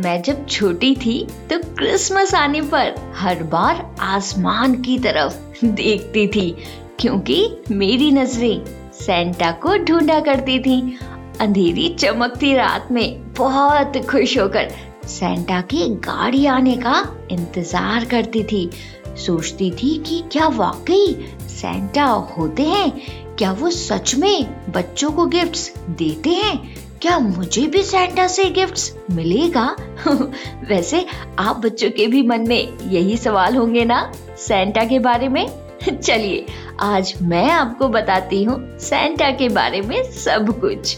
मैं जब छोटी थी तो क्रिसमस आने पर हर बार आसमान की तरफ़ देखती थी, क्योंकि मेरी नज़रें सेंटा को ढूंढा करती थी। अंधेरी चमकती रात में बहुत खुश होकर सेंटा की गाड़ी आने का इंतज़ार करती थी। सोचती थी कि क्या वाकई सेंटा होते हैं? क्या वो सच में बच्चों को गिफ्ट्स देते हैं? क्या मुझे भी सेंटा से गिफ्ट्स मिलेगा? वैसे, आप बच्चों के भी मन में यही सवाल होंगे ना सेंटा के बारे में? चलिए, आज मैं आपको बताती हूँ सेंटा के बारे में सब कुछ।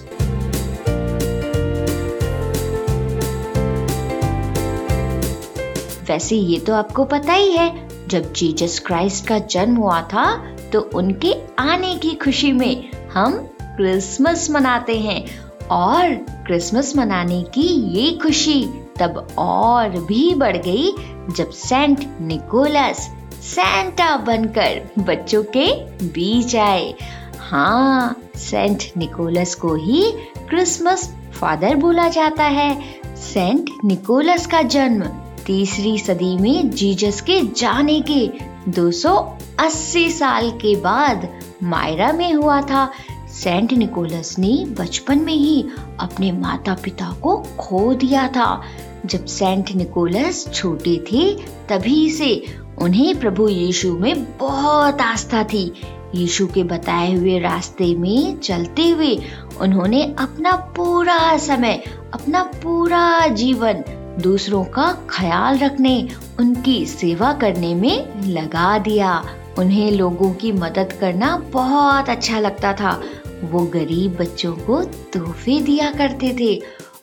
वैसे ये तो आपको पता ही है, जब जीसस क्राइस्ट का जन्म हुआ था तो उनके आने की खुशी में हम क्रिसमस मनाते हैं। और क्रिसमस मनाने की ये खुशी तब और भी बढ़ गई जब सेंट निकोलस सेंटा बनकर बच्चों के बीच आए। हाँ सेंट निकोलस को ही क्रिसमस फादर बोला जाता है। सेंट निकोलस का जन्म तीसरी सदी में जीजस के जाने के 280 साल के बाद मायरा में हुआ था। सेंट निकोलस ने बचपन में ही अपने माता पिता को खो दिया था। जब सेंट निकोलस छोटे थे, तभी से उन्हें प्रभु यीशु में बहुत आस्था थी। यीशु के बताए हुए रास्ते में चलते हुए उन्होंने अपना पूरा समय, अपना पूरा जीवन दूसरों का ख्याल रखने, उनकी सेवा करने में लगा दिया। उन्हें लोगों की मदद करना बहुत अच्छा लगता था। वो गरीब बच्चों को तोहफे दिया करते थे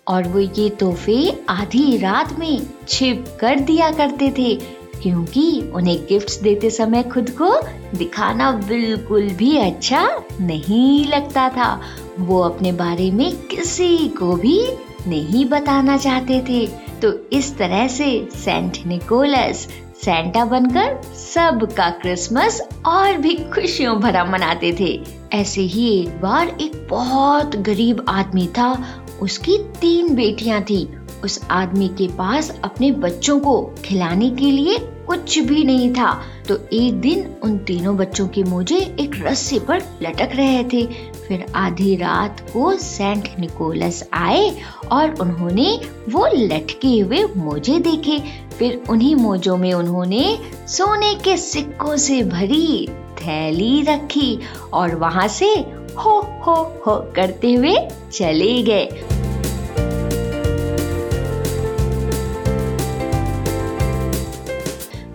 और वो ये तोहफे आधी रात में छिप कर दिया करते थे, क्योंकि उन्हें गिफ्ट्स देते समय खुद को दिखाना बिल्कुल भी अच्छा नहीं लगता था। वो अपने बारे में किसी को भी नहीं बताना चाहते थे। तो इस तरह से सेंट निकोलस सेंटा बनकर सबका क्रिसमस और भी खुशियों भरा मनाते थे। ऐसे ही एक बार एक बहुत गरीब आदमी था। उसकी तीन बेटियाँ थी। उस आदमी के पास अपने बच्चों को खिलाने के लिए कुछ भी नहीं था। तो एक दिन उन तीनों बच्चों के मोजे एक रस्से पर लटक रहे थे। फिर आधी रात को सेंट निकोलस आए और उन्होंने वो लटके हुए मोजे देखे। फिर उन्हीं मोजों में उन्होंने सोने के सिक्कों से भरी थैली रखी और वहाँ से हो हो हो करते हुए चले गए।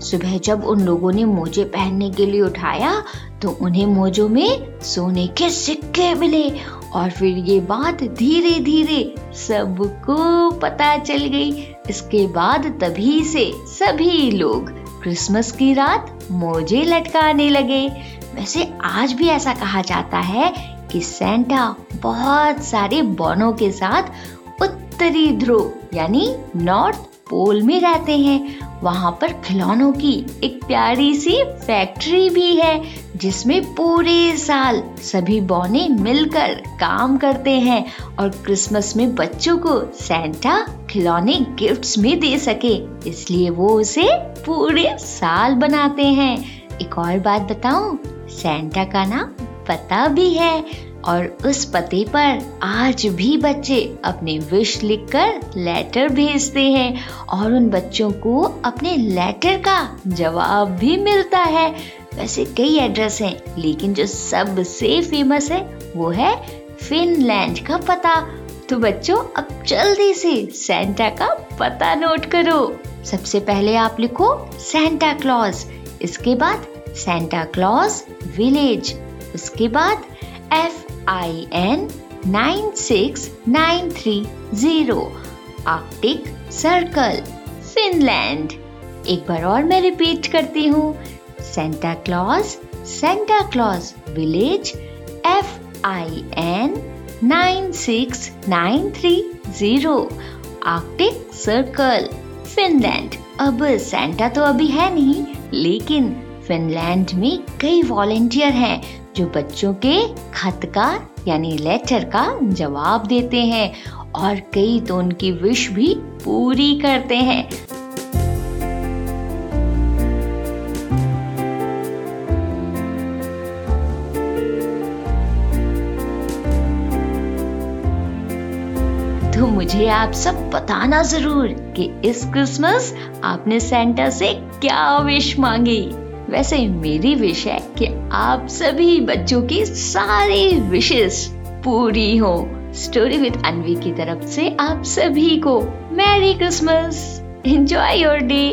सुबह जब उन लोगों ने मोजे पहनने के लिए उठाया तो उन्हें मोजों में सोने के सिक्के मिले और फिर ये बात धीरे धीरे सबको पता चल गई। इसके बाद तभी से सभी लोग क्रिसमस की रात मोजे लटकाने लगे। वैसे आज भी ऐसा कहा जाता है कि सेंटा बहुत सारे बॉनों के साथ उत्तरी ध्रुव, यानी नॉर्थ पोल में रहते हैं। वहाँ पर खिलौनों की एक प्यारी सी फैक्ट्री भी है, जिसमें पूरे साल सभी बौने मिलकर काम करते हैं और क्रिसमस में बच्चों को सेंटा खिलौने गिफ्ट्स में दे सके। इसलिए वो उसे पूरे साल बनाते हैं। एक और बात बताऊँ सेंटा का नाम पता भी है। और उस पते पर आज भी बच्चे अपने विश लिखकर लेटर भेजते हैं और उन बच्चों को अपने लेटर का जवाब भी मिलता है। वैसे कई एड्रेस हैं, लेकिन जो सबसे फ़ेमस है, वो है फिनलैंड का पता। तो बच्चों, अब जल्दी से सेंटा का पता नोट करो। सबसे पहले आप लिखो सेंटा क्लॉज इसके बाद सेंटा क्लॉज विलेज उसके बाद F I N nine six nine three zero Arctic Circle Finland एक बार और मैं रिपीट करती हूँ. Santa Claus Santa Claus village F I N nine six nine three zero Arctic Circle Finland अब Santa तो अभी है नहीं, लेकिन फिनलैंड में कई वॉलेंटियर हैं। जो बच्चों के खत का, यानी लेटर का जवाब देते हैं और कई तो उनकी विश भी पूरी करते हैं। तो मुझे आप सब बताना ज़रूर कि इस क्रिसमस आपने सेंटा से क्या विश मांगी। वैसे मेरी विश है कि आप सभी बच्चों की सारी विशेष पूरी हो। स्टोरी विद अनवी की तरफ़ से आप सभी को merry Christmas enjoy your day